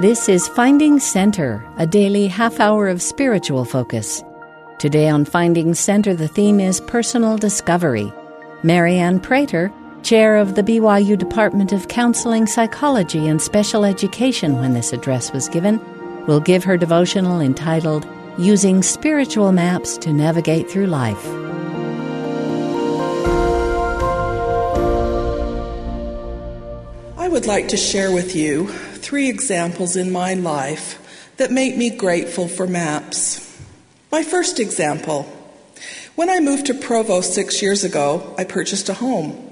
This is Finding Center, a daily half hour of spiritual focus. Today on Finding Center, the theme is personal discovery. Marianne Prater, chair of the BYU Department of Counseling, Psychology, and Special Education when this address was given, will give her devotional entitled Using Spiritual Maps to Navigate Through Life. I would like to share with you three examples in my life that make me grateful for maps. My first example when I moved to Provo six years ago, I purchased a home.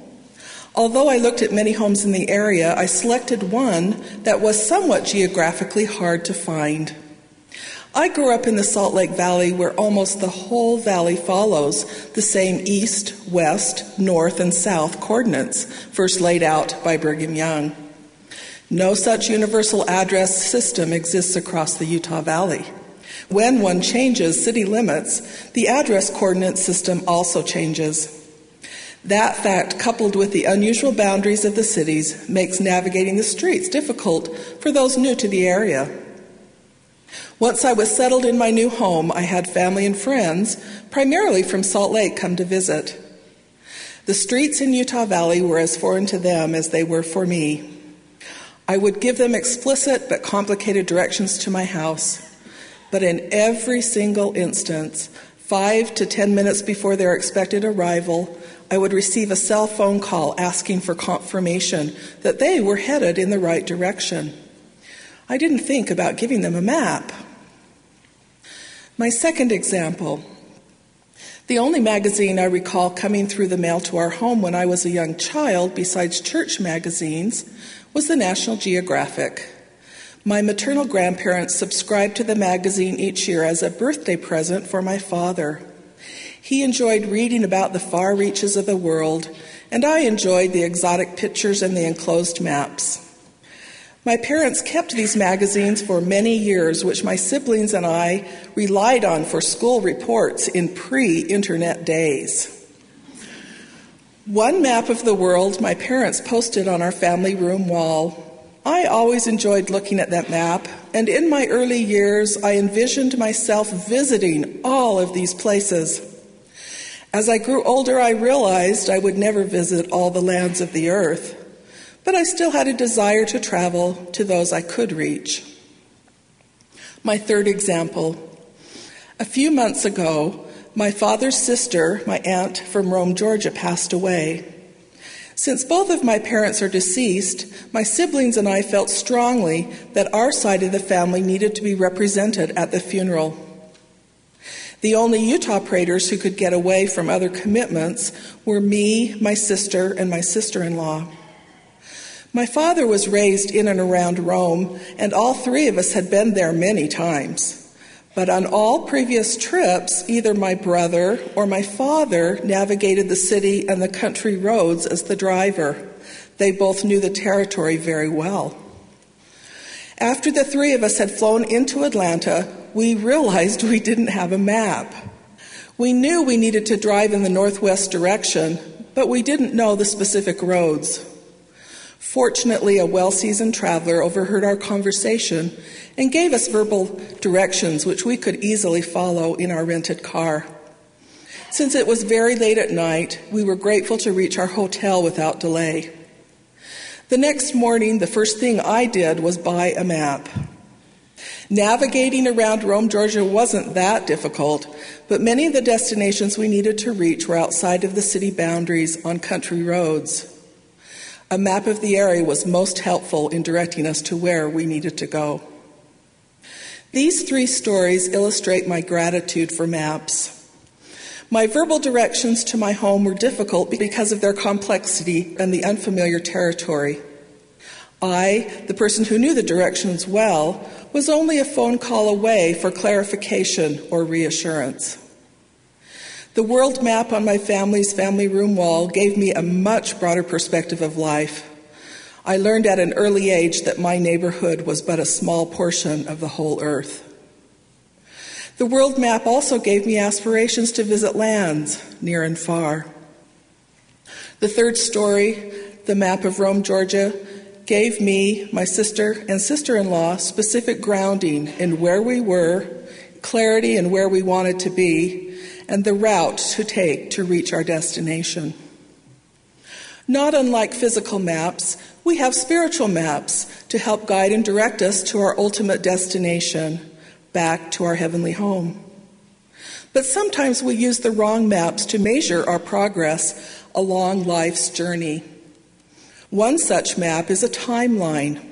Although I looked at many homes in the area, I selected one that was somewhat geographically hard to find. I grew up in the Salt Lake Valley where almost the whole valley follows the same east, west, north, and south coordinates first laid out by Brigham Young. No such universal address system exists across the Utah Valley. When one changes city limits, the address coordinate system also changes. That fact, coupled with the unusual boundaries of the cities, makes navigating the streets difficult for those new to the area. Once I was settled in my new home, I had family and friends, primarily from Salt Lake, come to visit. The streets in Utah Valley were as foreign to them as they were for me. I would give them explicit but complicated directions to my house, but in every single instance, five to ten minutes before their expected arrival, I would receive a cell phone call asking for confirmation that they were headed in the right direction. I didn't think about giving them a map. My second example the only magazine I recall coming through the mail to our home when I was a young child, besides church magazines, was the National Geographic. My maternal grandparents subscribed to the magazine each year as a birthday present for my father. He enjoyed reading about the far reaches of the world, and I enjoyed the exotic pictures and the enclosed maps. My parents kept these magazines for many years, which my siblings and I relied on for school reports in pre internet days. One map of the world my parents posted on our family room wall. I always enjoyed looking at that map, and in my early years, I envisioned myself visiting all of these places. As I grew older, I realized I would never visit all the lands of the earth but I still had a desire to travel to those I could reach. My third example a few months ago, my father's sister, my aunt from Rome, Georgia, passed away. Since both of my parents are deceased, my siblings and I felt strongly that our side of the family needed to be represented at the funeral. The only Utah Praters who could get away from other commitments were me, my sister, and my sister in law. My father was raised in and around Rome, and all three of us had been there many times. But on all previous trips, either my brother or my father navigated the city and the country roads as the driver. They both knew the territory very well. After the three of us had flown into Atlanta, we realized we didn't have a map. We knew we needed to drive in the northwest direction, but we didn't know the specific roads. Fortunately, a well seasoned traveler overheard our conversation and gave us verbal directions which we could easily follow in our rented car. Since it was very late at night, we were grateful to reach our hotel without delay. The next morning, the first thing I did was buy a map. Navigating around Rome, Georgia wasn't that difficult, but many of the destinations we needed to reach were outside of the city boundaries on country roads. A map of the area was most helpful in directing us to where we needed to go. These three stories illustrate my gratitude for maps. My verbal directions to my home were difficult because of their complexity and the unfamiliar territory. I, the person who knew the directions well, was only a phone call away for clarification or reassurance. The world map on my family's family room wall gave me a much broader perspective of life. I learned at an early age that my neighborhood was but a small portion of the whole earth. The world map also gave me aspirations to visit lands near and far. The third story, the map of Rome, Georgia, gave me, my sister, and sister in law specific grounding in where we were, clarity in where we wanted to be, and the route to take to reach our destination. Not unlike physical maps, we have spiritual maps to help guide and direct us to our ultimate destination, back to our heavenly home. But sometimes we use the wrong maps to measure our progress along life's journey. One such map is a timeline.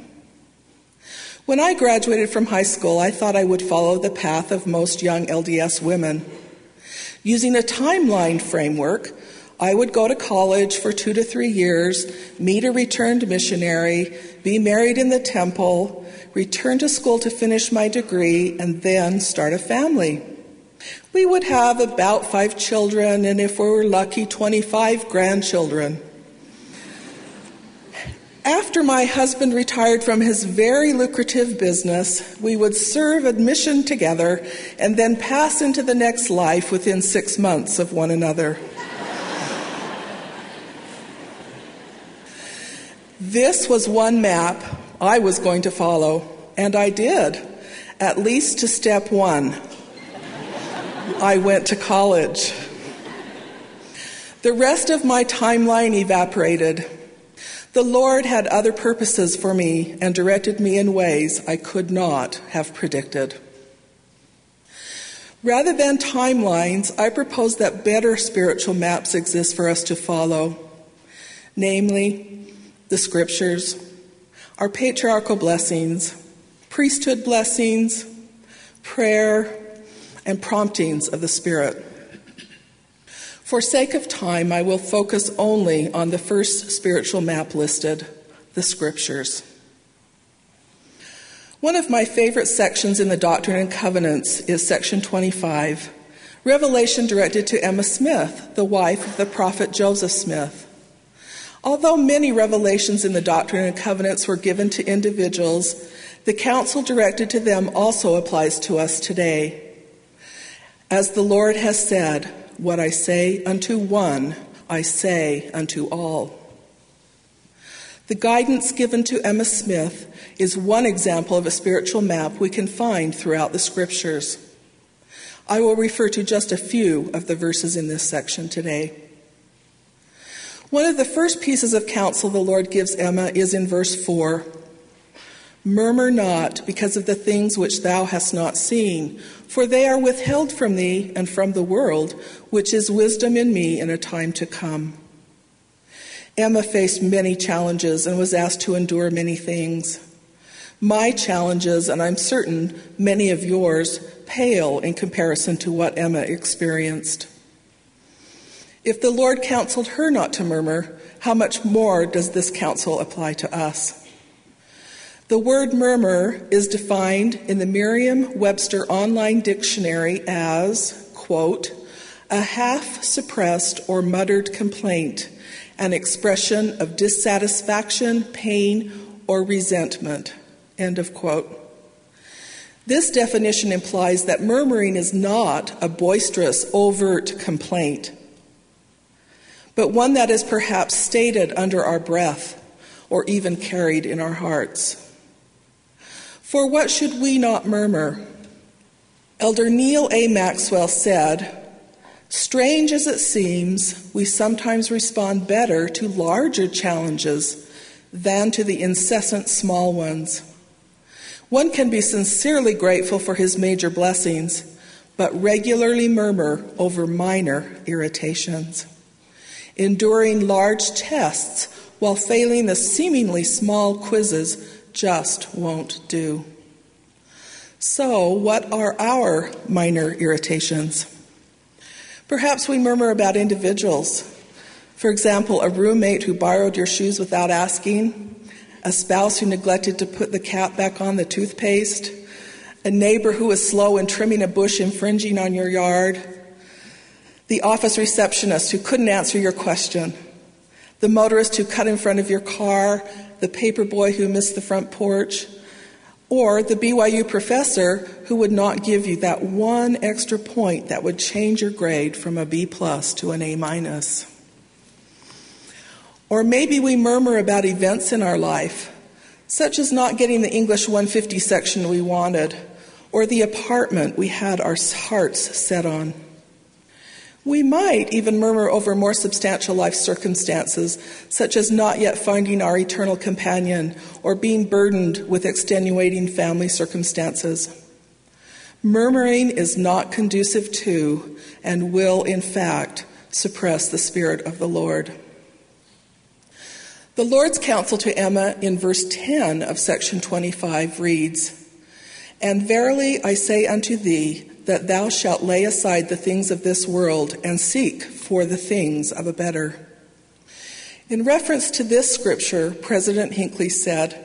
When I graduated from high school, I thought I would follow the path of most young LDS women. Using a timeline framework, I would go to college for two to three years, meet a returned missionary, be married in the temple, return to school to finish my degree, and then start a family. We would have about five children, and if we were lucky, 25 grandchildren. After my husband retired from his very lucrative business, we would serve admission together and then pass into the next life within six months of one another. this was one map I was going to follow, and I did, at least to step one. I went to college. The rest of my timeline evaporated. The Lord had other purposes for me and directed me in ways I could not have predicted. Rather than timelines, I propose that better spiritual maps exist for us to follow, namely, the scriptures, our patriarchal blessings, priesthood blessings, prayer, and promptings of the Spirit. For sake of time, I will focus only on the first spiritual map listed the Scriptures. One of my favorite sections in the Doctrine and Covenants is section 25, revelation directed to Emma Smith, the wife of the prophet Joseph Smith. Although many revelations in the Doctrine and Covenants were given to individuals, the counsel directed to them also applies to us today. As the Lord has said, what I say unto one, I say unto all. The guidance given to Emma Smith is one example of a spiritual map we can find throughout the scriptures. I will refer to just a few of the verses in this section today. One of the first pieces of counsel the Lord gives Emma is in verse 4 Murmur not because of the things which thou hast not seen, for they are withheld from thee and from the world, which is wisdom in me in a time to come. Emma faced many challenges and was asked to endure many things. My challenges, and I'm certain many of yours, pale in comparison to what Emma experienced. If the Lord counseled her not to murmur, how much more does this counsel apply to us? The word murmur is defined in the Merriam Webster Online Dictionary as, quote, a half suppressed or muttered complaint, an expression of dissatisfaction, pain, or resentment, end of quote. This definition implies that murmuring is not a boisterous, overt complaint, but one that is perhaps stated under our breath or even carried in our hearts. For what should we not murmur? Elder Neal A. Maxwell said, Strange as it seems, we sometimes respond better to larger challenges than to the incessant small ones. One can be sincerely grateful for his major blessings, but regularly murmur over minor irritations. Enduring large tests while failing the seemingly small quizzes just won't do. So, what are our minor irritations? Perhaps we murmur about individuals. For example, a roommate who borrowed your shoes without asking, a spouse who neglected to put the cap back on the toothpaste, a neighbor who was slow in trimming a bush infringing on your yard, the office receptionist who couldn't answer your question, the motorist who cut in front of your car the paper boy who missed the front porch, or the BYU professor who would not give you that one extra point that would change your grade from a B plus to an A minus. Or maybe we murmur about events in our life such as not getting the English 150 section we wanted, or the apartment we had our hearts set on. We might even murmur over more substantial life circumstances, such as not yet finding our eternal companion or being burdened with extenuating family circumstances. Murmuring is not conducive to and will, in fact, suppress the Spirit of the Lord. The Lord's counsel to Emma in verse 10 of section 25 reads And verily I say unto thee, that thou shalt lay aside the things of this world and seek for the things of a better. In reference to this scripture, President Hinckley said,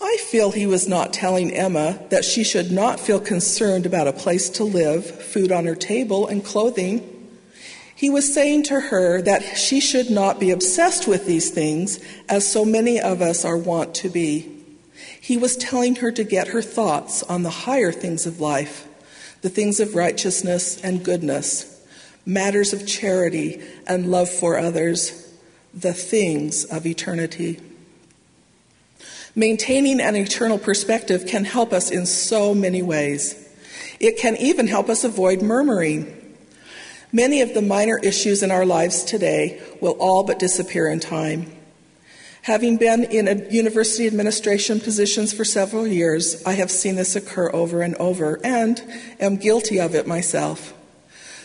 I feel he was not telling Emma that she should not feel concerned about a place to live, food on her table, and clothing. He was saying to her that she should not be obsessed with these things, as so many of us are wont to be. He was telling her to get her thoughts on the higher things of life the things of righteousness and goodness, matters of charity and love for others, the things of eternity. Maintaining an eternal perspective can help us in so many ways. It can even help us avoid murmuring. Many of the minor issues in our lives today will all but disappear in time. Having been in university administration positions for several years, I have seen this occur over and over and am guilty of it myself.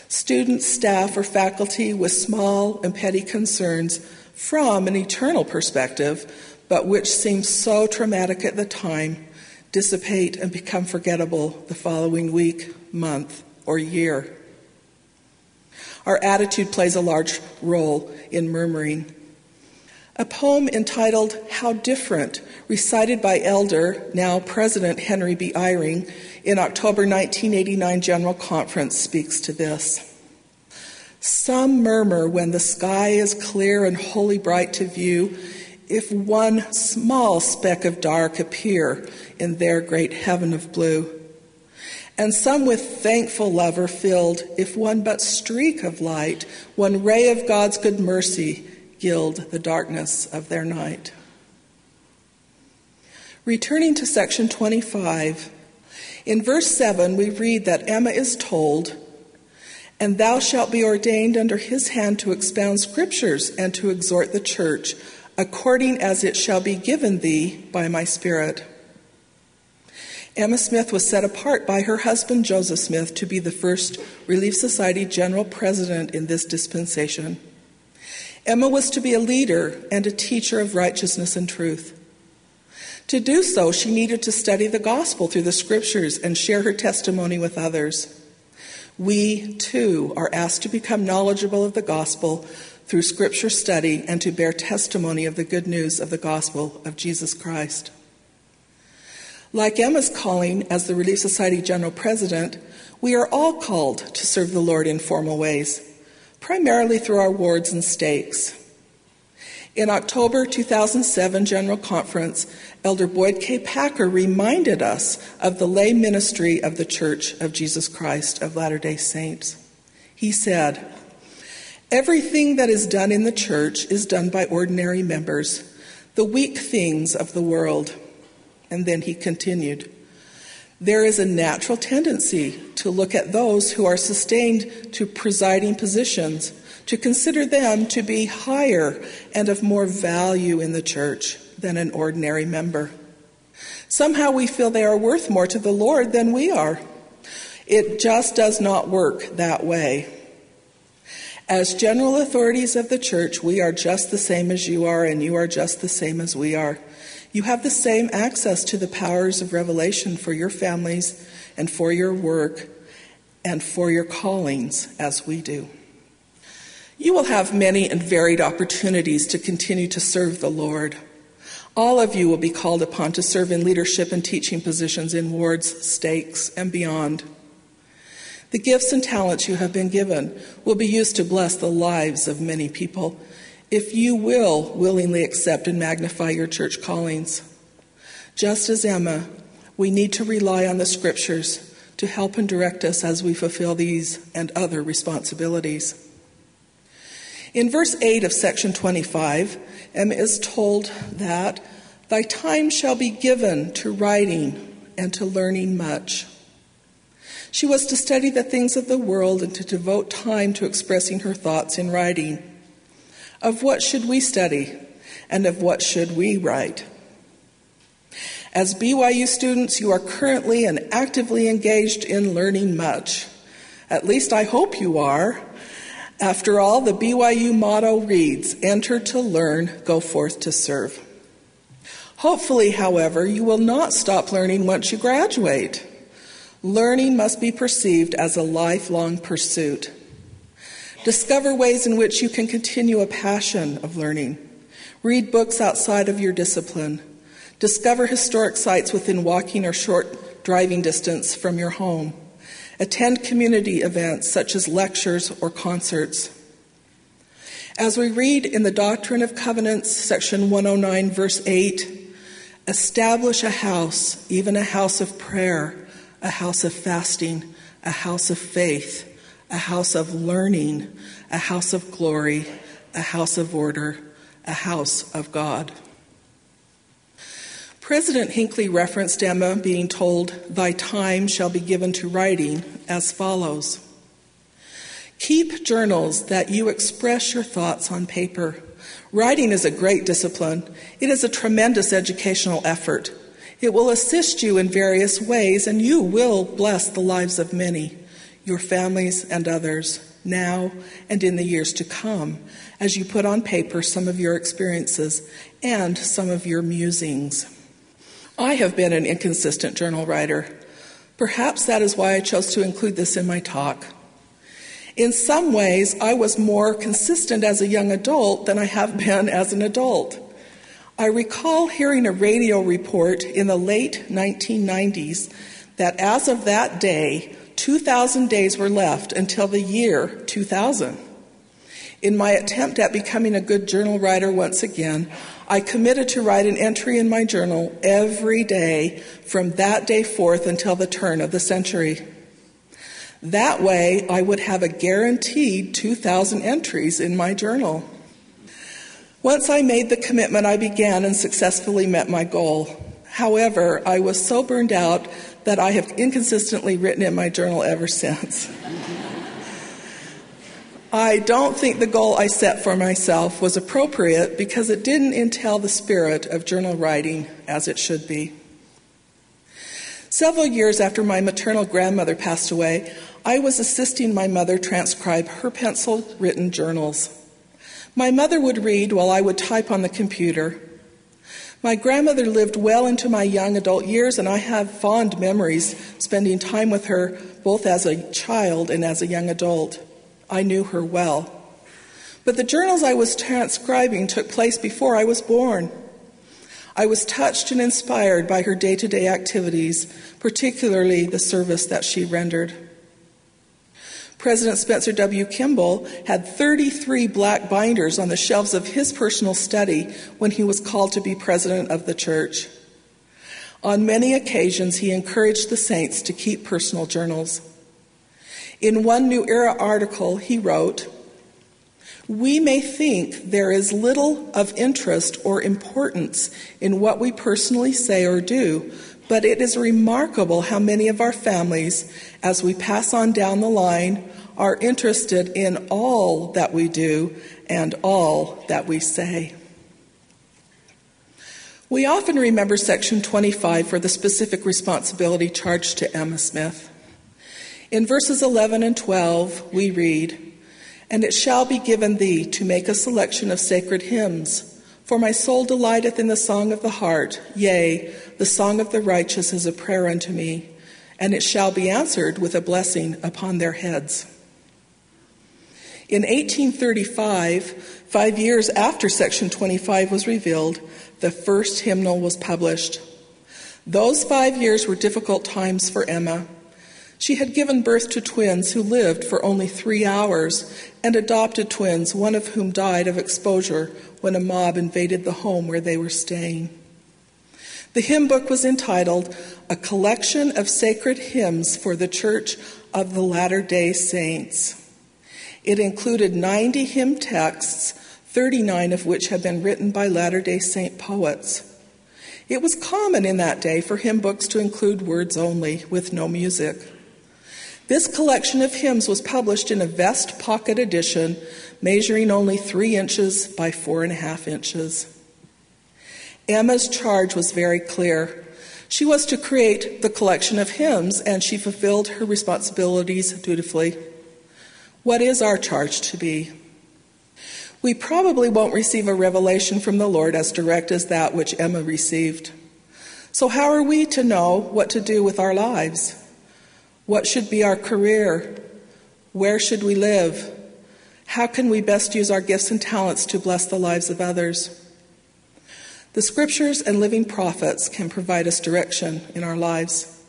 Students, staff, or faculty with small and petty concerns from an eternal perspective, but which seem so traumatic at the time, dissipate and become forgettable the following week, month, or year. Our attitude plays a large role in murmuring. A poem entitled How Different, recited by Elder, now President Henry B. Eyring, in October 1989 General Conference, speaks to this. Some murmur when the sky is clear and wholly bright to view, if one small speck of dark appear in their great heaven of blue. And some with thankful love are filled, if one but streak of light, one ray of God's good mercy, gild the darkness of their night. Returning to section 25, in verse 7, we read that Emma is told, And thou shalt be ordained under his hand to expound scriptures and to exhort the church, according as it shall be given thee by my Spirit. Emma Smith was set apart by her husband Joseph Smith to be the first Relief Society general president in this dispensation. Emma was to be a leader and a teacher of righteousness and truth. To do so, she needed to study the gospel through the scriptures and share her testimony with others. We, too, are asked to become knowledgeable of the gospel through scripture study and to bear testimony of the good news of the gospel of Jesus Christ. Like Emma's calling as the Relief Society General President, we are all called to serve the Lord in formal ways primarily through our wards and stakes. In October 2007 General Conference, Elder Boyd K. Packer reminded us of the lay ministry of the Church of Jesus Christ of Latter day Saints. He said, Everything that is done in the church is done by ordinary members, the weak things of the world. And then he continued, there is a natural tendency to look at those who are sustained to presiding positions, to consider them to be higher and of more value in the church than an ordinary member. Somehow we feel they are worth more to the Lord than we are. It just does not work that way. As general authorities of the church, we are just the same as you are, and you are just the same as we are. You have the same access to the powers of revelation for your families and for your work and for your callings as we do. You will have many and varied opportunities to continue to serve the Lord. All of you will be called upon to serve in leadership and teaching positions in wards, stakes, and beyond. The gifts and talents you have been given will be used to bless the lives of many people if you will willingly accept and magnify your church callings. Just as Emma, we need to rely on the scriptures to help and direct us as we fulfill these and other responsibilities. In verse 8 of section 25, Emma is told that Thy time shall be given to writing and to learning much. She was to study the things of the world and to devote time to expressing her thoughts in writing. Of what should we study and of what should we write? As BYU students, you are currently and actively engaged in learning much. At least I hope you are. After all, the BYU motto reads Enter to learn, go forth to serve. Hopefully, however, you will not stop learning once you graduate. Learning must be perceived as a lifelong pursuit. Discover ways in which you can continue a passion of learning. Read books outside of your discipline. Discover historic sites within walking or short driving distance from your home. Attend community events such as lectures or concerts. As we read in the Doctrine and Covenants, section 109, verse 8, establish a house, even a house of prayer, a house of fasting, a house of faith, a house of learning, a house of glory, a house of order, a house of God. President Hinckley referenced Emma being told, Thy time shall be given to writing, as follows Keep journals that you express your thoughts on paper. Writing is a great discipline, it is a tremendous educational effort. It will assist you in various ways, and you will bless the lives of many, your families and others, now and in the years to come, as you put on paper some of your experiences and some of your musings. I have been an inconsistent journal writer. Perhaps that is why I chose to include this in my talk. In some ways, I was more consistent as a young adult than I have been as an adult. I recall hearing a radio report in the late 1990s that as of that day, 2,000 days were left until the year 2000. In my attempt at becoming a good journal writer once again, I committed to write an entry in my journal every day from that day forth until the turn of the century. That way, I would have a guaranteed 2,000 entries in my journal. Once I made the commitment, I began and successfully met my goal. However, I was so burned out that I have inconsistently written in my journal ever since. I don't think the goal I set for myself was appropriate because it didn't entail the spirit of journal writing as it should be. Several years after my maternal grandmother passed away, I was assisting my mother transcribe her pencil written journals. My mother would read while I would type on the computer. My grandmother lived well into my young adult years, and I have fond memories spending time with her both as a child and as a young adult. I knew her well. But the journals I was transcribing took place before I was born. I was touched and inspired by her day to day activities, particularly the service that she rendered. President Spencer W. Kimball had 33 black binders on the shelves of his personal study when he was called to be president of the church. On many occasions, he encouraged the saints to keep personal journals. In one New Era article, he wrote, we may think there is little of interest or importance in what we personally say or do, but it is remarkable how many of our families, as we pass on down the line, are interested in all that we do and all that we say. We often remember Section 25 for the specific responsibility charged to Emma Smith. In verses 11 and 12, we read, And it shall be given thee to make a selection of sacred hymns. For my soul delighteth in the song of the heart, yea, the song of the righteous is a prayer unto me, and it shall be answered with a blessing upon their heads. In 1835, five years after Section 25 was revealed, the first hymnal was published. Those five years were difficult times for Emma. She had given birth to twins who lived for only three hours and adopted twins, one of whom died of exposure when a mob invaded the home where they were staying. The hymn book was entitled A Collection of Sacred Hymns for the Church of the Latter day Saints. It included 90 hymn texts, 39 of which had been written by Latter day Saint poets. It was common in that day for hymn books to include words only, with no music. This collection of hymns was published in a vest pocket edition, measuring only three inches by four and a half inches. Emma's charge was very clear. She was to create the collection of hymns, and she fulfilled her responsibilities dutifully. What is our charge to be? We probably won't receive a revelation from the Lord as direct as that which Emma received. So, how are we to know what to do with our lives? What should be our career? Where should we live? How can we best use our gifts and talents to bless the lives of others? The scriptures and living prophets can provide us direction in our lives.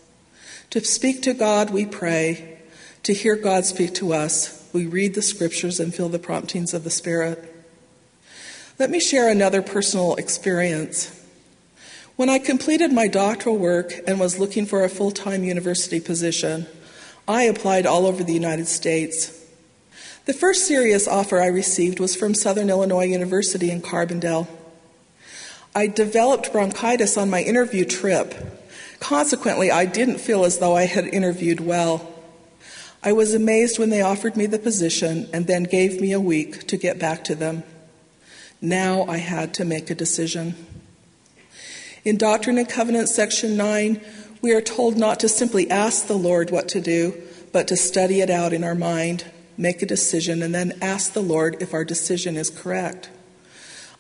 To speak to God, we pray. To hear God speak to us, we read the scriptures and feel the promptings of the Spirit. Let me share another personal experience. When I completed my doctoral work and was looking for a full time university position, I applied all over the United States. The first serious offer I received was from Southern Illinois University in Carbondale. I developed bronchitis on my interview trip. Consequently, I didn't feel as though I had interviewed well. I was amazed when they offered me the position and then gave me a week to get back to them. Now I had to make a decision. In Doctrine and Covenants, section 9, we are told not to simply ask the Lord what to do, but to study it out in our mind, make a decision, and then ask the Lord if our decision is correct.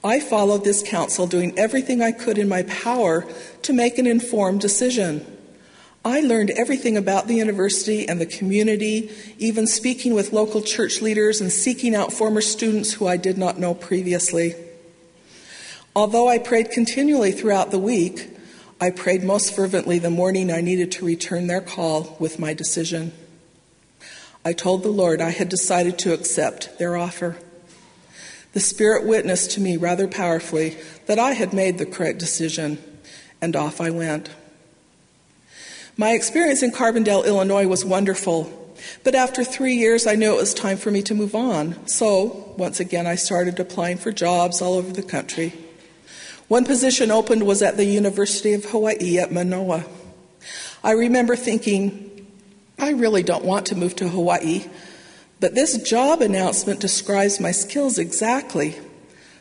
I followed this counsel, doing everything I could in my power to make an informed decision. I learned everything about the university and the community, even speaking with local church leaders and seeking out former students who I did not know previously. Although I prayed continually throughout the week, I prayed most fervently the morning I needed to return their call with my decision. I told the Lord I had decided to accept their offer. The Spirit witnessed to me rather powerfully that I had made the correct decision, and off I went. My experience in Carbondale, Illinois was wonderful, but after three years I knew it was time for me to move on. So, once again, I started applying for jobs all over the country. One position opened was at the University of Hawaii at Manoa. I remember thinking, I really don't want to move to Hawaii, but this job announcement describes my skills exactly.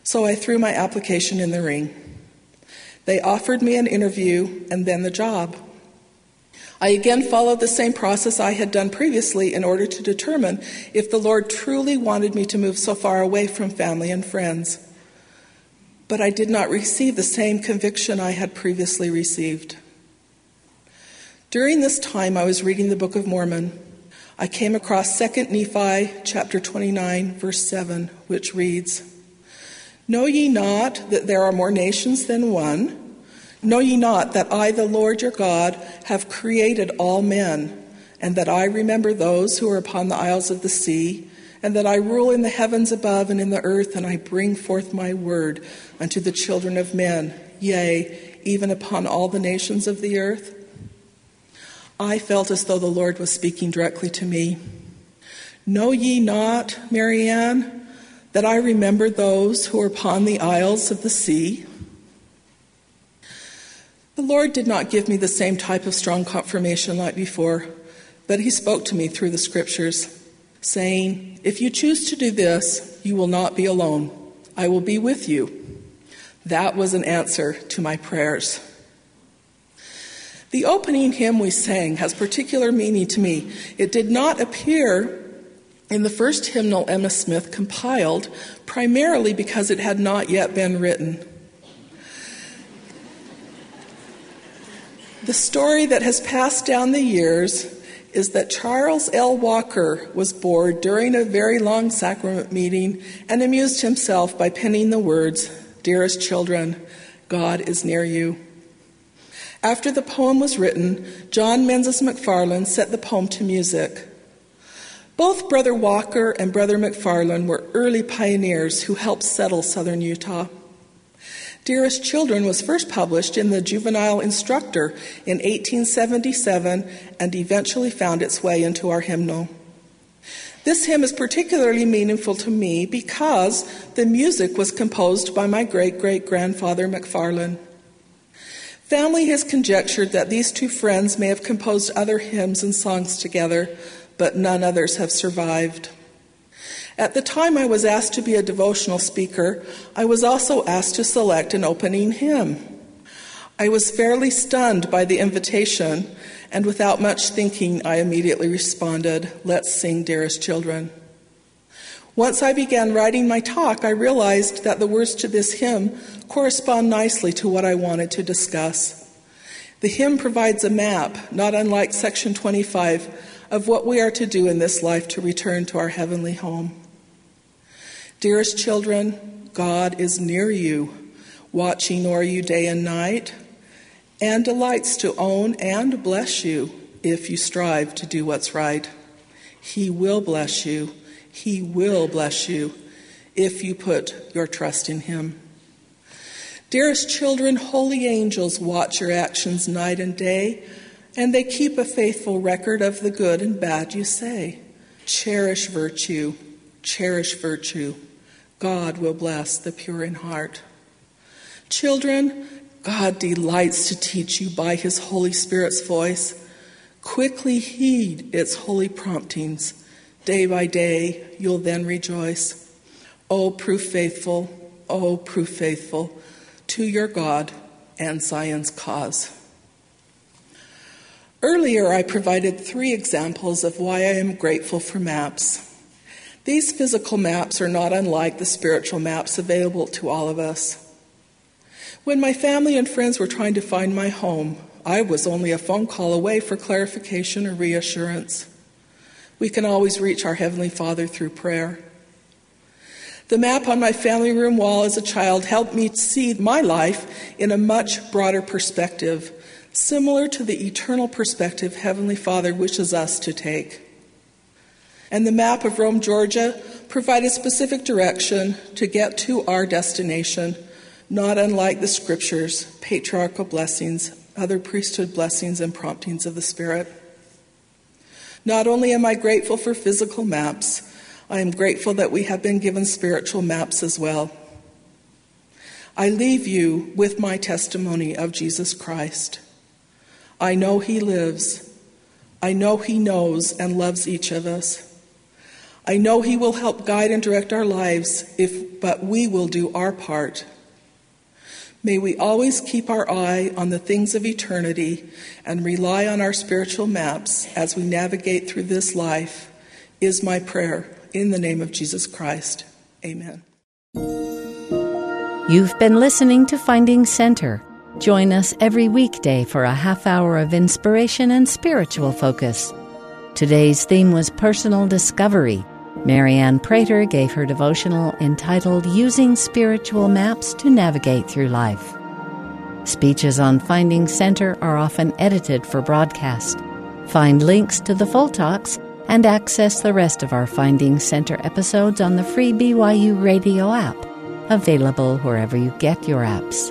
So I threw my application in the ring. They offered me an interview and then the job. I again followed the same process I had done previously in order to determine if the Lord truly wanted me to move so far away from family and friends but I did not receive the same conviction I had previously received. During this time, I was reading the Book of Mormon. I came across 2 Nephi chapter 29, verse 7, which reads Know ye not that there are more nations than one? Know ye not that I, the Lord your God, have created all men, and that I remember those who are upon the isles of the sea? And that I rule in the heavens above and in the earth, and I bring forth my word unto the children of men, yea, even upon all the nations of the earth? I felt as though the Lord was speaking directly to me. Know ye not, Marianne, that I remember those who are upon the isles of the sea? The Lord did not give me the same type of strong confirmation like before, but He spoke to me through the scriptures saying, If you choose to do this, you will not be alone. I will be with you. That was an answer to my prayers. The opening hymn we sang has particular meaning to me. It did not appear in the first hymnal Emma Smith compiled, primarily because it had not yet been written. The story that has passed down the years is that Charles L. Walker was bored during a very long sacrament meeting and amused himself by penning the words, Dearest children, God is near you. After the poem was written, John Menzies McFarland set the poem to music. Both Brother Walker and Brother McFarland were early pioneers who helped settle southern Utah. Dearest Children was first published in the Juvenile Instructor in 1877 and eventually found its way into our hymnal. This hymn is particularly meaningful to me because the music was composed by my great great grandfather McFarland. Family has conjectured that these two friends may have composed other hymns and songs together, but none others have survived. At the time I was asked to be a devotional speaker, I was also asked to select an opening hymn. I was fairly stunned by the invitation, and without much thinking, I immediately responded, Let's sing, dearest children. Once I began writing my talk, I realized that the words to this hymn correspond nicely to what I wanted to discuss. The hymn provides a map, not unlike section 25, of what we are to do in this life to return to our heavenly home. Dearest children, God is near you, watching o'er you day and night, and delights to own and bless you if you strive to do what's right. He will bless you he will bless you if you put your trust in Him. Dearest children, holy angels watch your actions night and day, and they keep a faithful record of the good and bad you say. Cherish virtue, cherish virtue. God will bless the pure in heart. Children, God delights to teach you by His Holy Spirit's voice. Quickly heed its holy promptings Day by day, you'll then rejoice. O prove faithful, O prove faithful to your God and Zion's cause. Earlier, I provided three examples of why I am grateful for maps. These physical maps are not unlike the spiritual maps available to all of us. When my family and friends were trying to find my home, I was only a phone call away for clarification or reassurance. We can always reach our Heavenly Father through prayer. The map on my family room wall as a child helped me see my life in a much broader perspective, similar to the eternal perspective Heavenly Father wishes us to take. And the map of Rome, Georgia, provided specific direction to get to our destination, not unlike the scriptures, patriarchal blessings, other priesthood blessings, and promptings of the Spirit. Not only am I grateful for physical maps, I am grateful that we have been given spiritual maps as well. I leave you with my testimony of Jesus Christ. I know He lives. I know He knows and loves each of us. I know He will help guide and direct our lives if but we will do our part. May we always keep our eye on the things of eternity and rely on our spiritual maps as we navigate through this life, is my prayer in the name of Jesus Christ. Amen. You've been listening to Finding Center. Join us every weekday for a half hour of inspiration and spiritual focus. Today's theme was personal discovery. Marianne Prater gave her devotional entitled Using Spiritual Maps to Navigate Through Life. Speeches on Finding Center are often edited for broadcast. Find links to the full talks and access the rest of our Finding Center episodes on the free BYU radio app, available wherever you get your apps.